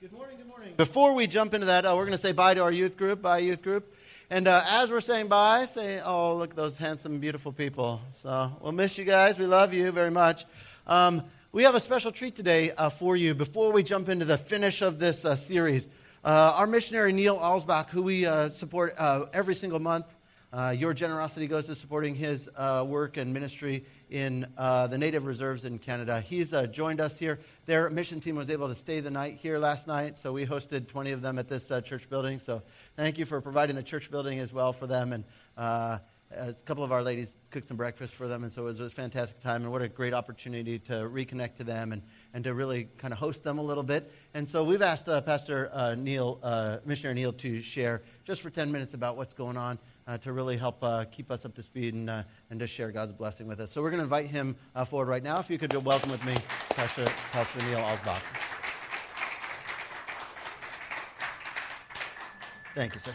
Good morning, good morning. Before we jump into that, uh, we're going to say bye to our youth group. Bye, youth group. And uh, as we're saying bye, say, oh, look those handsome, beautiful people. So we'll miss you guys. We love you very much. Um, we have a special treat today uh, for you before we jump into the finish of this uh, series. Uh, our missionary, Neil Alsbach, who we uh, support every single month, your generosity goes to supporting his work and ministry in the native reserves in Canada. He's joined us here. Their mission team was able to stay the night here last night, so we hosted 20 of them at this church building. So thank you for providing the church building as well for them. And uh, a couple of our ladies cooked some breakfast for them, and so it was, a fantastic time. And what a great opportunity to reconnect to them and, and to really kind of host them a little bit. And so we've asked uh, Pastor uh, Neil, uh, Missionary Neil, to share just for 10 minutes about what's going on. Uh, to really help uh, keep us up to speed and, and to share God's blessing with us. So we're going to invite him forward right now. If you could welcome with me Pastor, Pastor Neil Alsbach. Thank you, sir.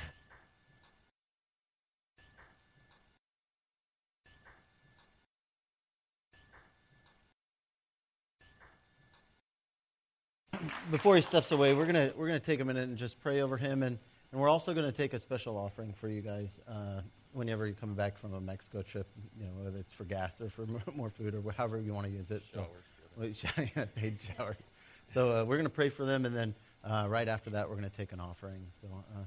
Before he steps away, we're gonna we're gonna take a minute and just pray over him, and, and we're also gonna take a special offering for you guys uh, whenever you come back from a Mexico trip. You know, whether it's for gas or for more food or however you want to use it. Paid showers. So uh, we're gonna pray for them, and then uh, right after that, we're gonna take an offering. So uh,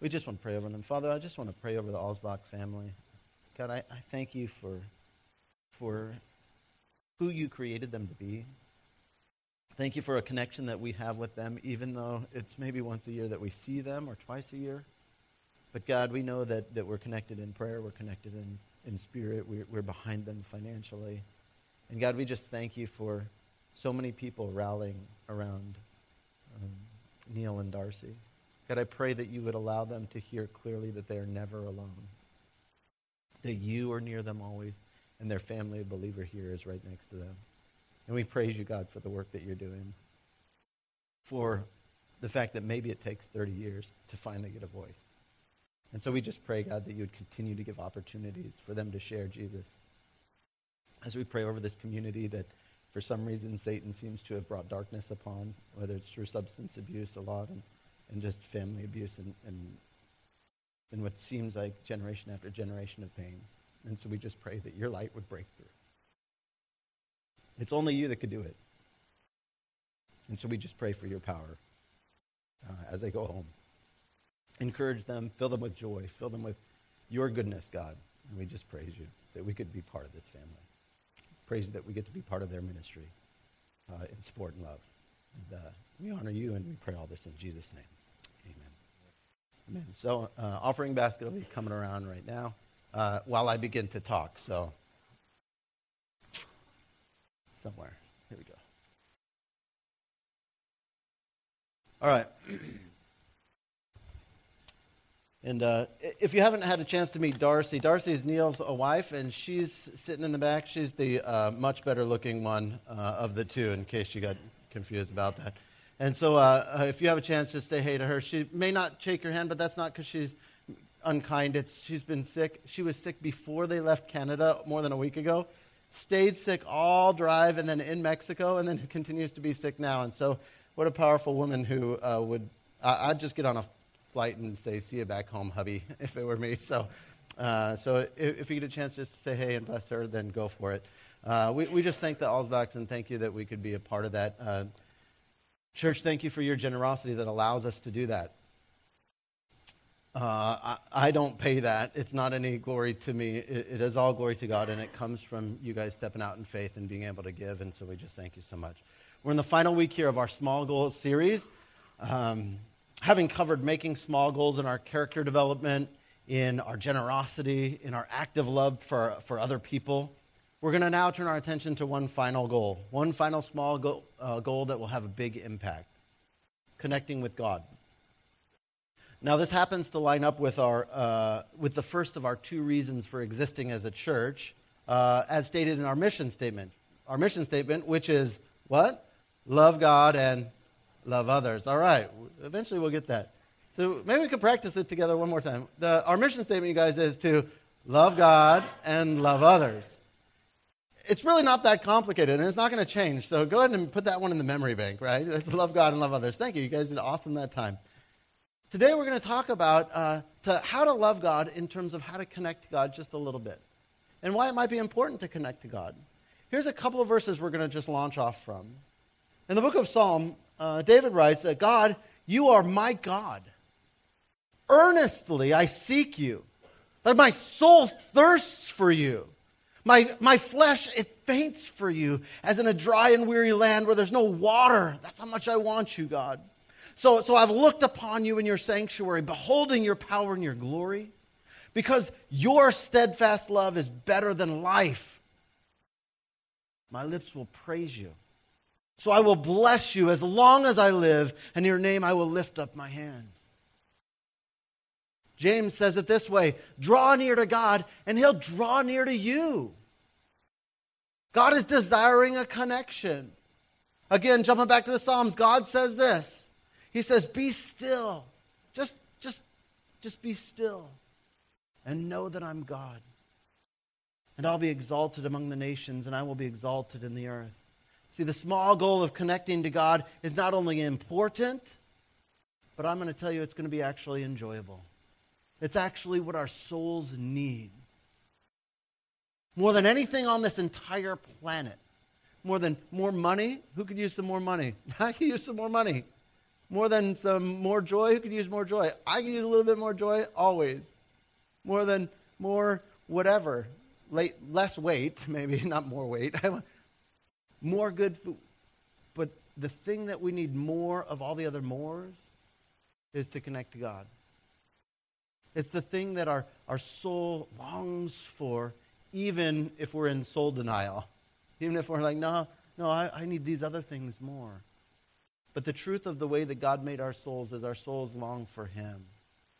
we just want to pray over them. Father, I just want to pray over the Alsbach family. God, I, I thank you for, for who you created them to be. Thank you for a connection that we have with them, even though it's maybe once a year that we see them or twice a year. But God, we know that, that we're connected in prayer, we're connected in, in spirit, we're, we're behind them financially. And God, we just thank you for so many people rallying around um, Neil and Darcy. God, I pray that you would allow them to hear clearly that they are never alone, that you are near them always, and their family of believer here is right next to them. And we praise you, God, for the work that you're doing, for the fact that maybe it takes 30 years to finally get a voice. And so we just pray, God, that you would continue to give opportunities for them to share Jesus. As we pray over this community that for some reason Satan seems to have brought darkness upon, whether it's through substance abuse a lot and and just family abuse and, and, and what seems like generation after generation of pain. And so we just pray that your light would break through. It's only you that could do it. And so we just pray for your power uh, as they go home. Encourage them, fill them with joy, fill them with your goodness, God. And we just praise you that we could be part of this family. Praise that we get to be part of their ministry uh, in support and love. And uh, we honor you and we pray all this in Jesus' name. Amen. Amen. So, uh, offering basket will be coming around right now uh, while I begin to talk. So, somewhere. Here we go. All right. And uh, if you haven't had a chance to meet Darcy, Darcy is Neil's wife, and she's sitting in the back. She's the uh, much better looking one uh, of the two, in case you got confused about that. And so uh, uh, if you have a chance, just say hey to her. She may not shake your hand, but that's not because she's unkind. It's she's been sick. She was sick before they left Canada more than a week ago. Stayed sick all drive and then in Mexico, and then continues to be sick now. And so, what a powerful woman who uh, would. I'd just get on a flight and say, "See you back home, hubby," if it were me. So, uh, so if, if, you get a chance just to say hey and bless her, then go for it. Uh, we, we just thank the Alsbachs and thank you that we could be a part of that. Uh, Church, thank you for your generosity that allows us to do that. Uh, I, I, don't pay that. It's not any glory to me. It, it is all glory to God, and it comes from you guys stepping out in faith and being able to give. And so we just thank you so much. We're in the final week here of our small goals series. Um, having covered making small goals in our character development, in our generosity, in our active love for, for other people, we're going to now turn our attention to one final goal, one final small goal, uh, goal that will have a big impact connecting with God. Now, this happens to line up with, our, uh, with the first of our two reasons for existing as a church, uh, as stated in our mission statement. Our mission statement, which is what? Love God and love others. All right, eventually we'll get that. So maybe we could practice it together one more time. The, our mission statement, you guys, is to love God and love others it's really not that complicated, and it's not going to change. So go ahead and put that one in the memory bank, right? Love God and love others. Thank you. You guys did awesome that time. Today we're going to talk about uh, to how to love God in terms of how to connect to God just a little bit, and why it might be important to connect to God. Here's a couple of verses we're going to just launch off from. In the book of Psalm, uh, David writes that God, you are my God. Earnestly I seek you. Like my soul thirsts for you. My, my flesh, it faints for you as in a dry and weary land where there's no water. That's how much I want you, God. So, so I've looked upon you in your sanctuary, beholding your power and your glory, because your steadfast love is better than life. My lips will praise you. So I will bless you as long as I live, and in your name I will lift up my hands. James says it this way draw near to God, and he'll draw near to you. God is desiring a connection. Again, jumping back to the Psalms, God says this. He says, Be still. Just, just, just be still and know that I'm God. And I'll be exalted among the nations, and I will be exalted in the earth. See, the small goal of connecting to God is not only important, but I'm going to tell you it's going to be actually enjoyable. It's actually what our souls need. More than anything on this entire planet. More than more money, who could use some more money? I could use some more money. More than some more joy, who could use more joy? I can use a little bit more joy always. More than more whatever. Late, less weight, maybe not more weight. more good food. But the thing that we need more of all the other mores is to connect to God. It's the thing that our, our soul longs for, even if we're in soul denial. Even if we're like, no, no, I, I need these other things more. But the truth of the way that God made our souls is our souls long for Him.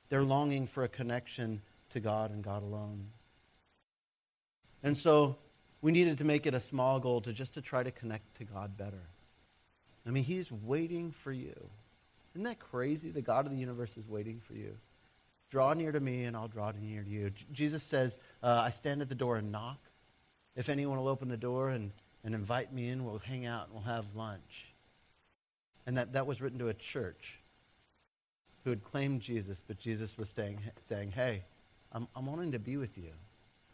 They're longing for a connection to God and God alone. And so we needed to make it a small goal to just to try to connect to God better. I mean, He's waiting for you. Isn't that crazy? The God of the universe is waiting for you. Draw near to me, and I'll draw near to you. J- Jesus says, uh, I stand at the door and knock. If anyone will open the door and, and invite me in, we'll hang out and we'll have lunch. And that, that was written to a church who had claimed Jesus, but Jesus was saying, saying Hey, I'm, I'm wanting to be with you.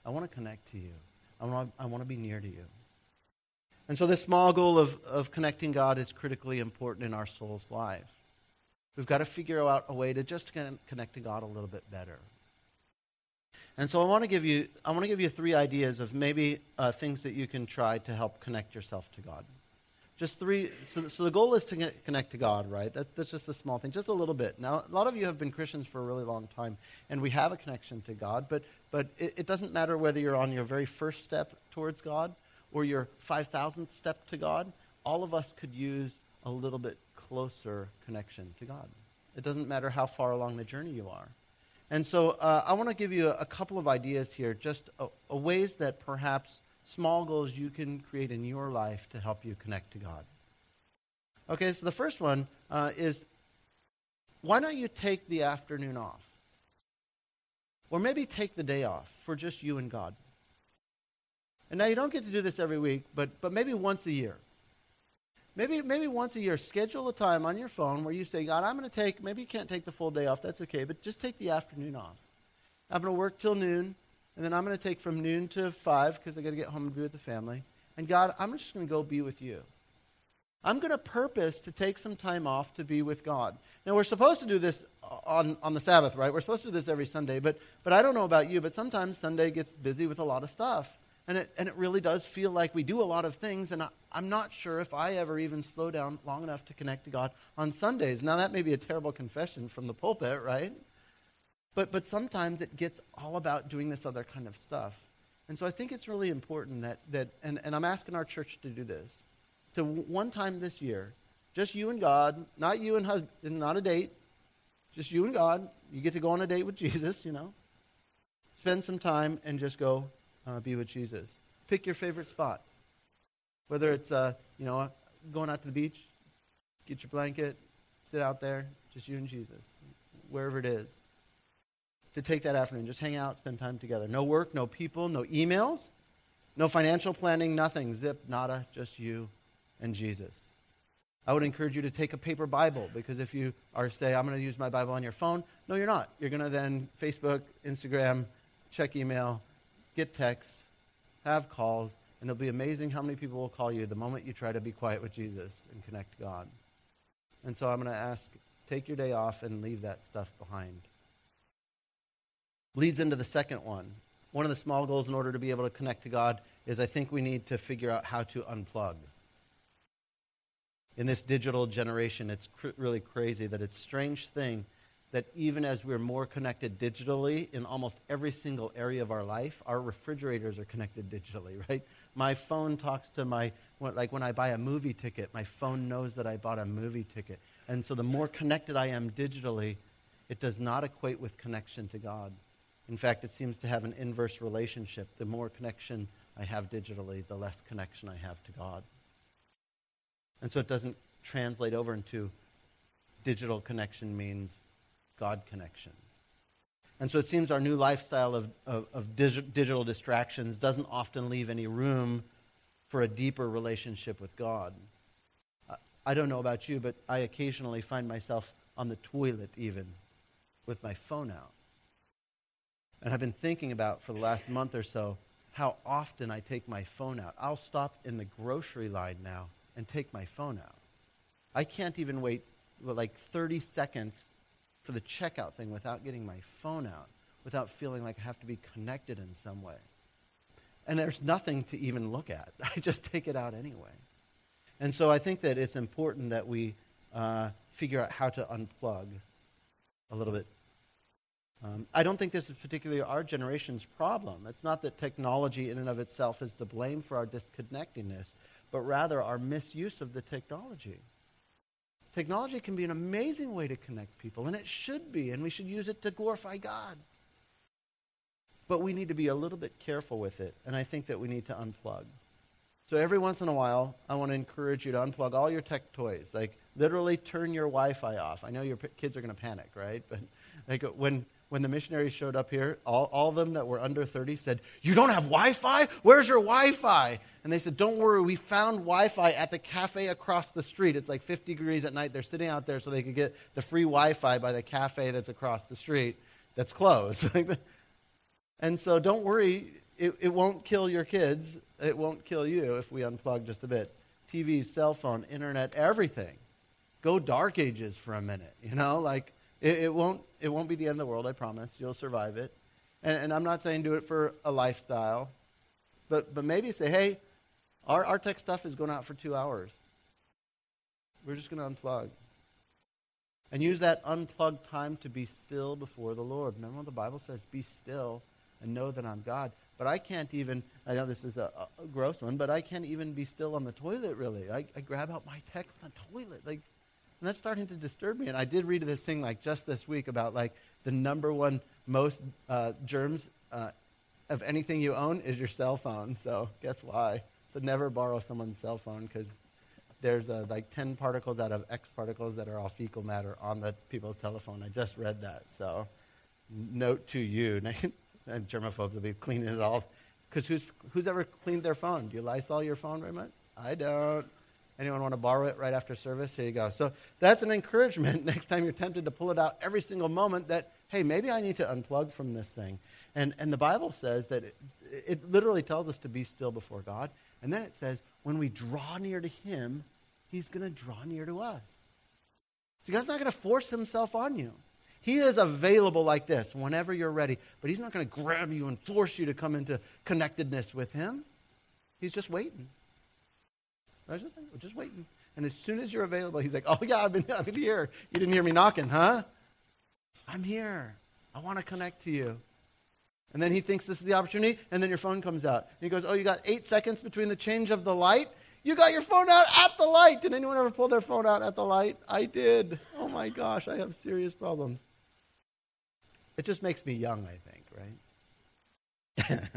I want to connect to you. I want, I want to be near to you. And so, this small goal of, of connecting God is critically important in our soul's life. We've got to figure out a way to just connect to God a little bit better. And so I want to give you, I want to give you three ideas of maybe uh, things that you can try to help connect yourself to God. Just three. So, so the goal is to connect to God, right? That, that's just a small thing, just a little bit. Now, a lot of you have been Christians for a really long time, and we have a connection to God, but, but it, it doesn't matter whether you're on your very first step towards God or your 5,000th step to God. All of us could use a little bit closer connection to God. It doesn't matter how far along the journey you are. And so uh, I want to give you a, a, couple of ideas here, just a, a ways that perhaps small goals you can create in your life to help you connect to God. Okay, so the first one uh, is why don't you take the afternoon off? Or maybe take the day off for just you and God. And now you don't get to do this every week, but, but maybe once a year. Maybe, maybe once a year, schedule a time on your phone where you say, God, I'm going to take, maybe you can't take the full day off, that's okay, but just take the afternoon off. I'm going to work till noon, and then I'm going to take from noon to 5 because i got to get home and be with the family. And God, I'm just going to go be with you. I'm going to purpose to take some time off to be with God. Now, we're supposed to do this on, on the Sabbath, right? We're supposed to do this every Sunday, but, but I don't know about you, but sometimes Sunday gets busy with a lot of stuff. And it, and it really does feel like we do a lot of things, and I, I'm not sure if I ever even slow down long enough to connect to God on Sundays. Now, that may be a terrible confession from the pulpit, right? But, but sometimes it gets all about doing this other kind of stuff. And so I think it's really important that, that and, and I'm asking our church to do this, to one time this year, just you and God, not you and husband, not a date, just you and God. You get to go on a date with Jesus, you know. Spend some time and just go, uh, be with Jesus. Pick your favorite spot. Whether it's, uh, you know, going out to the beach, get your blanket, sit out there, just you and Jesus, wherever it is. To take that afternoon, just hang out, spend time together. No work, no people, no emails, No financial planning, nothing. Zip, nada, just you and Jesus. I would encourage you to take a paper Bible because if you are, say, I'm going to use my Bible on your phone, no, you're not. You're going to then Facebook, Instagram, check email, get texts, have calls, and it'll be amazing how many people will call you the moment you try to be quiet with Jesus and connect to God. And so I'm going to ask take your day off and leave that stuff behind. Leads into the second one. One of the small goals in order to be able to connect to God is I think we need to figure out how to unplug. In this digital generation, it's cr- really crazy that it's a strange thing that even as we're more connected digitally in almost every single area of our life, our refrigerators are connected digitally, right? My phone talks to my, like when I buy a movie ticket, my phone knows that I bought a movie ticket. And so the more connected I am digitally, it does not equate with connection to God. In fact, it seems to have an inverse relationship. The more connection I have digitally, the less connection I have to God. And so it doesn't translate over into digital connection means God connection. And so it seems our new lifestyle of, of, of dig- digital distractions doesn't often leave any room for a deeper relationship with God. I don't know about you, but I occasionally find myself on the toilet even with my phone out. And I've been thinking about for the last month or so how often I take my phone out. I'll stop in the grocery line now and take my phone out. I can't even wait like 30 seconds for the checkout thing without getting my phone out, without feeling like I have to be connected in some way. And there's nothing to even look at. I just take it out anyway. And so I think that it's important that we uh, figure out how to unplug a little bit. Um, I don't think this is particularly our generation's problem. It's not that technology in and of itself is to blame for our disconnectedness, but rather our misuse of the technology. Technology can be an amazing way to connect people, and it should be, and we should use it to glorify God. But we need to be a little bit careful with it, and I think that we need to unplug. So every once in a while, I want to encourage you to unplug all your tech toys. Like literally turn your Wi-Fi off. I know your p- kids are going to panic, right? But like when when the missionaries showed up here, all, all of them that were under 30 said, You don't have Wi Fi? Where's your Wi Fi? And they said, Don't worry, we found Wi Fi at the cafe across the street. It's like 50 degrees at night. They're sitting out there so they could get the free Wi Fi by the cafe that's across the street that's closed. and so don't worry, it, it won't kill your kids. It won't kill you if we unplug just a bit. TV, cell phone, internet, everything. Go dark ages for a minute, you know? Like, it, it, won't, it won't be the end of the world, I promise. You'll survive it. And, and I'm not saying do it for a lifestyle, but, but maybe say, hey, our, our tech stuff is going out for two hours. We're just going to unplug. And use that unplugged time to be still before the Lord. Remember what the Bible says? Be still and know that I'm God. But I can't even, I know this is a, a gross one, but I can't even be still on the toilet, really. I, I grab out my tech on the toilet. Like, and that's starting to disturb me. And I did read this thing like just this week about like the number one most uh, germs uh, of anything you own is your cell phone. So guess why? So never borrow someone's cell phone because there's uh, like 10 particles out of X particles that are all fecal matter on the people's telephone. I just read that. So note to you. and germaphobes will be cleaning it all. Because who's, who's ever cleaned their phone? Do you Lysol your phone very much? I don't. Anyone want to borrow it right after service? Here you go. So that's an encouragement next time you're tempted to pull it out every single moment that, hey, maybe I need to unplug from this thing. And, and the Bible says that it, it literally tells us to be still before God. And then it says, when we draw near to Him, He's going to draw near to us. So God's not going to force Himself on you. He is available like this whenever you're ready, but He's not going to grab you and force you to come into connectedness with Him. He's just waiting. Just, just waiting. And as soon as you're available, He's like, oh, yeah, I've been, I've been here. You didn't hear me knocking, huh? I'm here. I want to connect to you. And then he thinks this is the opportunity, and then your phone comes out. And he goes, Oh, you got eight seconds between the change of the light? You got your phone out at the light. Did anyone ever pull their phone out at the light? I did. Oh my gosh, I have serious problems. It just makes me young, I think, right?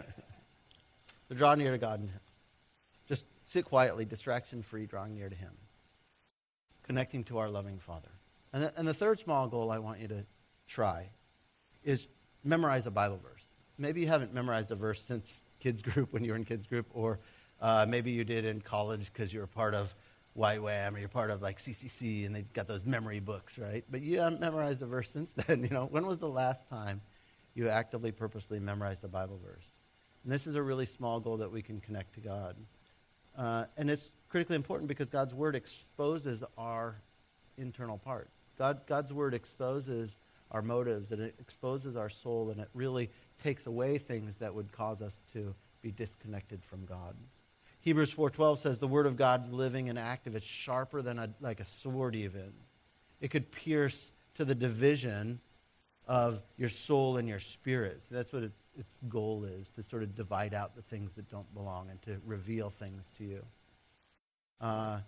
to draw near to God. Just sit quietly, distraction free, drawing near to Him. Connecting to our loving Father. And the, and the third small goal I want you to try is memorize a Bible verse. Maybe you haven't memorized a verse since kids group when you were in kids group, or uh, maybe you did in college because you were part of YWAM or you're part of like CCC and they've got those memory books, right? But you haven't memorized a verse since then. You know, when was the last time you actively, purposely memorized a Bible verse? And this is a really small goal that we can connect to God. Uh, and it's critically important because God's word exposes our internal parts. God, God's word exposes our motives and it exposes our soul and it really takes away things that would cause us to be disconnected from God. Hebrews 4:12 says the word of God's living and active. It's sharper than a, like a sword even. It could pierce to the division of your soul and your spirit. So that's what its, its goal is, to sort of divide out the things that don't belong and to reveal things to you. Uh,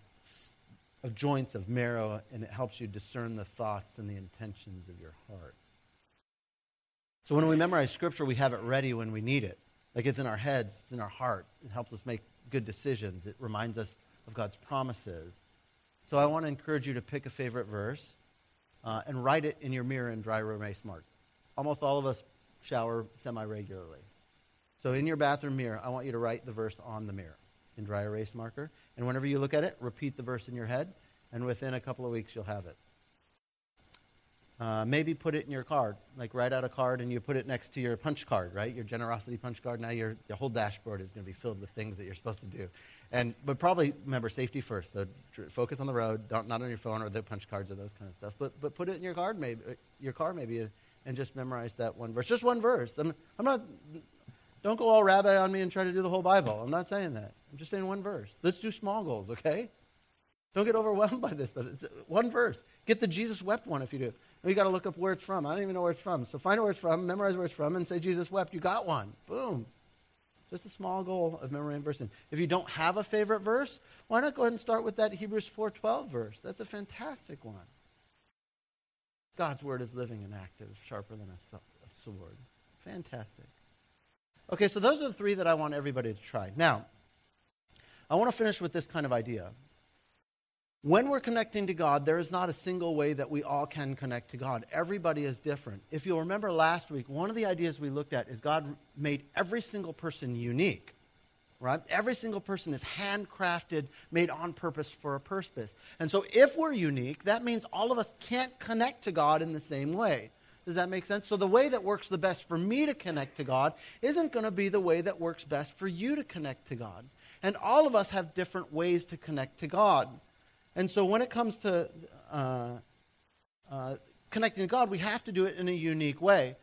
of joints, of marrow, and it helps you discern the thoughts and the intentions of your heart. So when we memorize Scripture, we have it ready when we need it. Like it's in our heads, it's in our heart. It helps us make good decisions. It reminds us of God's promises. So I want to encourage you to pick a favorite verse uh, and write it in your mirror in dry erase mark. Almost all of us shower semi-regularly. So in your bathroom mirror, I want you to write the verse on the mirror in dry erase marker. And whenever you look at it, repeat the verse in your head, and within a couple of weeks, you'll have it. Uh, maybe put it in your card, like write out a card and you put it next to your punch card, right? Your generosity punch card. Now your, your whole dashboard is going to be filled with things that you're supposed to do. And, but probably remember safety first. So focus on the road, don't, not on your phone or the punch cards or those kind of stuff. But, but put it in your card, maybe, your car maybe, and just memorize that one verse. Just one verse. I'm, I'm not, don't go all rabbi on me and try to do the whole Bible. I'm not saying that. I'm just saying one verse. Let's do small goals, okay? Don't get overwhelmed by this. But it's one verse. Get the Jesus wept one if you do. You got to look up where it's from. I don't even know where it's from. So find out where it's from, memorize where it's from, and say Jesus wept. You got one. Boom. Just a small goal of memory and verse. If you don't have a favorite verse, why not go ahead and start with that Hebrews 4:12 verse? That's a fantastic one. God's word is living and active, sharper than a sword. Fantastic. Okay, so those are the three that I want everybody to try. Now, I want to finish with this kind of idea. When we're connecting to God, there is not a single way that we all can connect to God. Everybody is different. If you'll remember last week, one of the ideas we looked at is God made every single person unique. Right? Every single person is handcrafted, made on purpose for a purpose. And so if we're unique, that means all of us can't connect to God in the same way. Does that make sense? So the way that works the best for me to connect to God isn't going to be the way that works best for you to connect to God. And all of us have different ways to connect to God. And so when it comes to uh, uh, connecting to God, we have to do it in a unique way.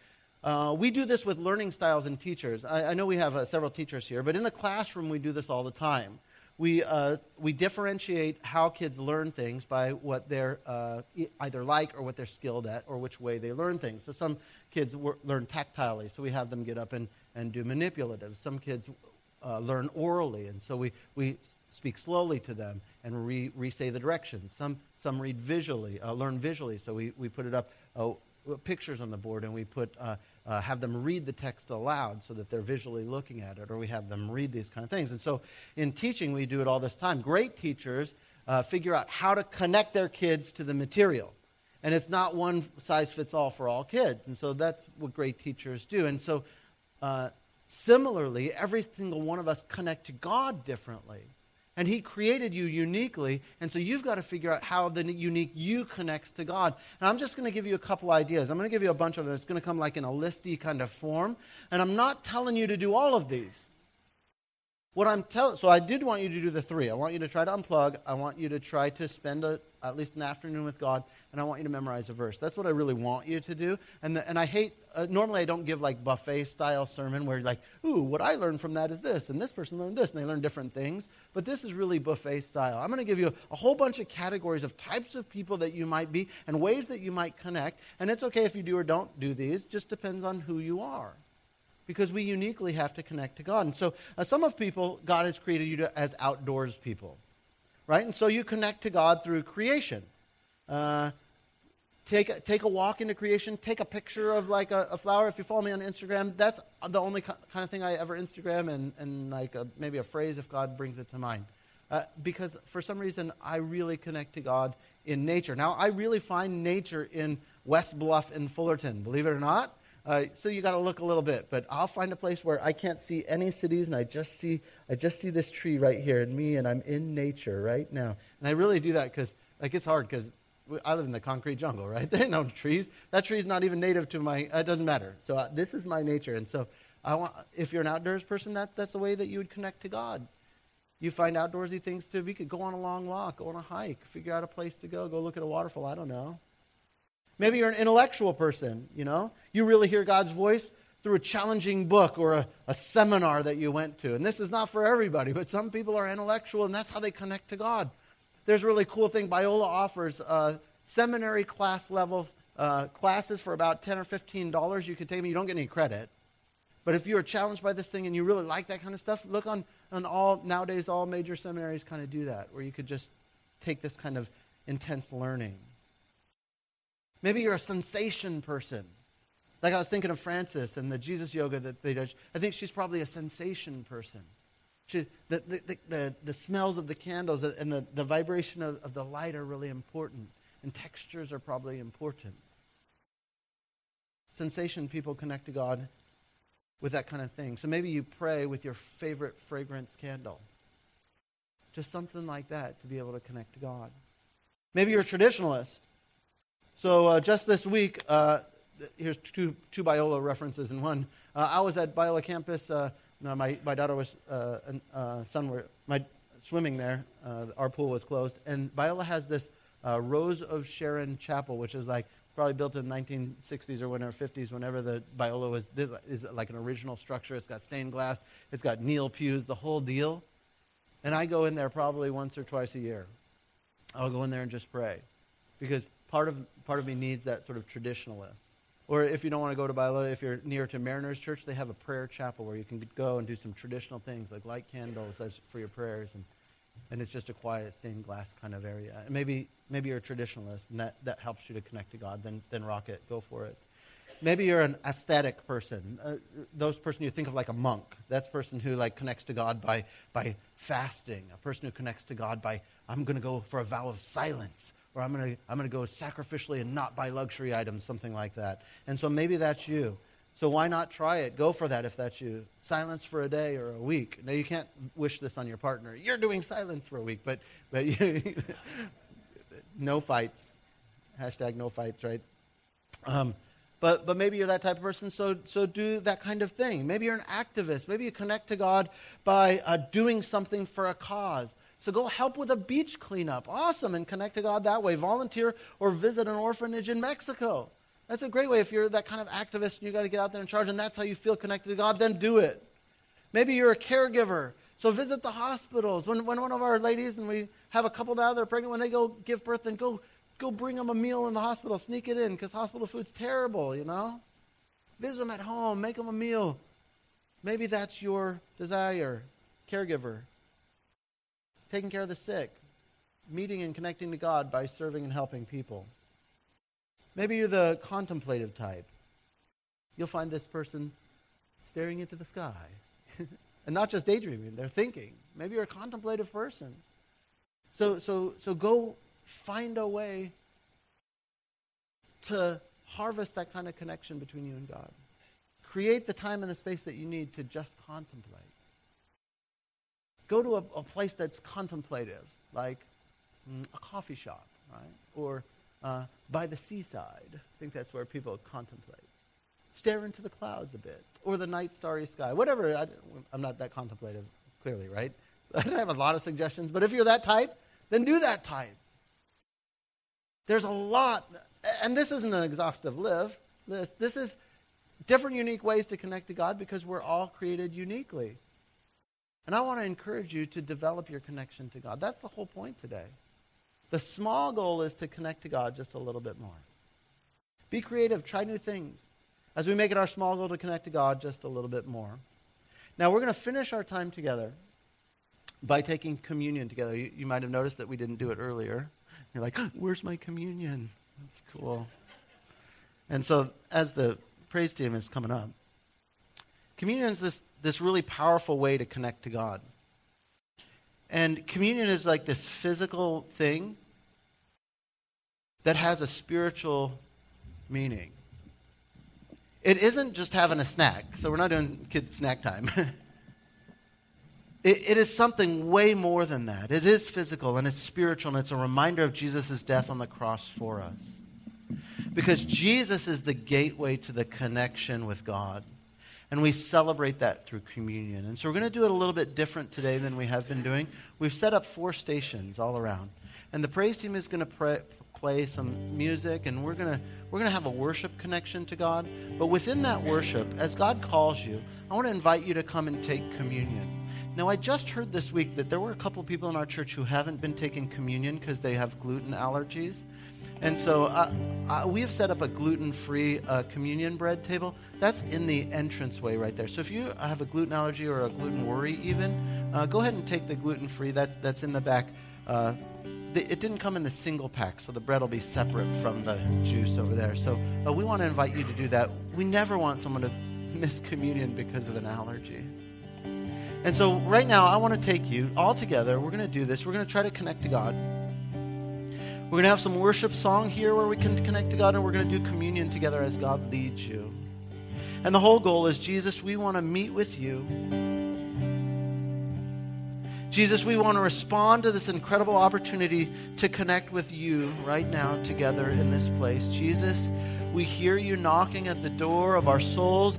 Uh, we do this with learning styles and teachers. I, I know we have uh, several teachers here, but in the classroom, we do this all the time. We, uh, we differentiate how kids learn things by what they're uh, either like or what they're skilled at or which way they learn things. So some kids learn tactilely, so we have them get up and, and do manipulatives. Some kids learn orally, and so we, we speak slowly to them and re, re-say the directions. Some, some read visually, uh, learn visually, so we, we put it up, uh, pictures on the board, and we put, uh, uh, have them read the text aloud so that they're visually looking at it, or we have them read these kind of things. And so in teaching, we do it all this time. Great teachers uh, figure out how to connect their kids to the material. And it's not one size fits all for all kids. And so that's what great teachers do. And so uh, similarly, every single one of us connect to God differently. And He created you uniquely, and so you've got to figure out how the unique you connects to God. And I'm just going to give you a couple ideas. I'm going to give you a bunch of them. It's going to come like in a listy kind of form. And I'm not telling you to do all of these. What I'm telling, so I did want you to do the three. I want you to try to unplug. I want you to try to spend a, at least an afternoon with God and I want you to memorize a verse. That's what I really want you to do. And, the, and I hate, uh, normally I don't give like buffet style sermon where you're like, ooh, what I learned from that is this, and this person learned this, and they learn different things. But this is really buffet style. I'm going to give you a whole bunch of categories of types of people that you might be and ways that you might connect. And it's okay if you do or don't do these, just depends on who you are. Because we uniquely have to connect to God. And so, uh, some of people, God has created you to, as outdoors people, right? And so you connect to God through creation. Uh, take, take a walk into creation. Take a picture of like a, a, flower. If you follow me on Instagram, that's the only kind of thing I ever Instagram and, and like a, maybe a phrase if God brings it to mind. Uh, because for some reason, I really connect to God in nature. Now, I really find nature in West Bluff and Fullerton, believe it or not. Uh, so you got to look a little bit, but I'll find a place where I can't see any cities, and I just see I just see this tree right here, and me, and I'm in nature right now. And I really do that because like it's hard because I live in the concrete jungle, right? There ain't no trees. That tree is not even native to my. It doesn't matter. So uh, this is my nature, and so I want. If you're an outdoors person, that that's the way that you would connect to God. You find outdoorsy things to. We could go on a long walk, go on a hike, figure out a place to go, go look at a waterfall. I don't know. Maybe you're an intellectual person. You know, you really hear God's voice through a challenging book or a, a seminar that you went to. And this is not for everybody, but some people are intellectual, and that's how they connect to God. There's a really cool thing. Biola offers uh, seminary class level uh, classes for about 10 or $15. You can take them. You don't get any credit. But if you're challenged by this thing and you really like that kind of stuff, look on, on all, nowadays all major seminaries kind of do that, where you could just take this kind of intense learning. Maybe you're a sensation person. Like I was thinking of Frances and the Jesus yoga that they do. I think she's probably a sensation person. The, the, the, the, smells of the candles and the, the vibration of, of the light are really important. And textures are probably important. Sensation people connect to God with that kind of thing. So maybe you pray with your favorite fragrance candle. Just something like that to be able to connect to God. Maybe you're a traditionalist. So uh, just this week, uh, here's two, two Biola references in one. Uh, I was at Biola campus. Uh, my, my daughter was, uh, uh, son were my, swimming there. Uh, our pool was closed. And Biola has this uh, Rose of Sharon Chapel, which is like probably built in the 1960s or whenever 50s, whenever the Biola was, this is like an original structure. It's got stained glass. It's got Neil pews, the whole deal. And I go in there probably once or twice a year. I'll go in there and just pray. Because part of, part of me needs that sort of traditionalist. Or if you don't want to go to Biola, if you're near to Mariners Church, they have a prayer chapel where you can go and do some traditional things like light candles for your prayers, and, and it's just a quiet stained glass kind of area. And maybe maybe you're a traditionalist, and that, that helps you to connect to God. Then then rock it, go for it. Maybe you're an ascetic person. Uh, those person you think of like a monk. That's person who like connects to God by by fasting. A person who connects to God by I'm going to go for a vow of silence or I'm going to I'm going to go sacrificially and not buy luxury items, something like that. And so maybe that's you. So why not try it? Go for that if that's you. Silence for a day or a week. Now you can't wish this on your partner. You're doing silence for a week, but but no fights. Hashtag no fights, right? Um, but but maybe you're that type of person. So so do that kind of thing. Maybe you're an activist. Maybe you connect to God by uh, doing something for a cause. So go help with a beach cleanup. Awesome. And connect to God that way. Volunteer or visit an orphanage in Mexico. That's a great way. If you're that kind of activist and you got to get out there and charge and that's how you feel connected to God, then do it. Maybe you're a caregiver. So visit the hospitals. When, when one of our ladies, and we have a couple now that are pregnant, when they go give birth, then go, go bring them a meal in the hospital. Sneak it in because hospital food's terrible, you know? Visit them at home. Make them a meal. Maybe that's your desire. Caregiver taking care of the sick, meeting and connecting to God by serving and helping people. Maybe you're the contemplative type. You'll find this person staring into the sky. and not just daydreaming, they're thinking. Maybe you're a contemplative person. So, so, so go find a way to harvest that kind of connection between you and God. Create the time and the space that you need to just contemplate. Go to a, a place that's contemplative, like mm, a coffee shop, right? Or uh, by the seaside. I think that's where people contemplate. Stare into the clouds a bit, or the night starry sky, whatever. I, am not that contemplative, clearly, right? I don't have a lot of suggestions, but if you're that type, then do that type. There's a lot, and this isn't an exhaustive list. This is different, unique ways to connect to God because we're all created uniquely. And I want to encourage you to develop your connection to God. That's the whole point today. The small goal is to connect to God just a little bit more. Be creative, try new things as we make it our small goal to connect to God just a little bit more. Now, we're going to finish our time together by taking communion together. You, you might have noticed that we didn't do it earlier. You're like, where's my communion? That's cool. And so, as the praise team is coming up, communion is this this really powerful way to connect to God. And communion is like this physical thing that has a spiritual meaning. it isn't just having a snack. So we're not doing kid snack time. it, it is something way more than that. It is physical and it's spiritual, and it's a reminder of Jesus' death on the cross for us. Because Jesus is the gateway to the connection with God. And we celebrate that through communion. And so we're going to do it a little bit different today than we have been doing. We've set up four stations all around. And the praise team is going to pray, play some music, and we're going to we're going to have a worship connection to God. But within that worship, as God calls you, I want to invite you to come and take communion. Now, I just heard this week that there were a couple people in our church who haven't been taking communion because they have gluten allergies. And so uh, uh, we have set up a gluten free uh, communion bread table. That's in the entranceway right there. So if you have a gluten allergy or a gluten worry, even, uh, go ahead and take the gluten free. That, that's in the back. Uh, the, it didn't come in the single pack, so the bread will be separate from the juice over there. So uh, we want to invite you to do that. We never want someone to miss communion because of an allergy. And so right now, I want to take you all together. We're going to do this. We're going to try to connect to God. We're going to have some worship song here where we can connect to God, and we're going to do communion together as God leads you. And the whole goal is Jesus, we want to meet with you. Jesus, we want to respond to this incredible opportunity to connect with you right now together in this place. Jesus, we hear you knocking at the door of our souls.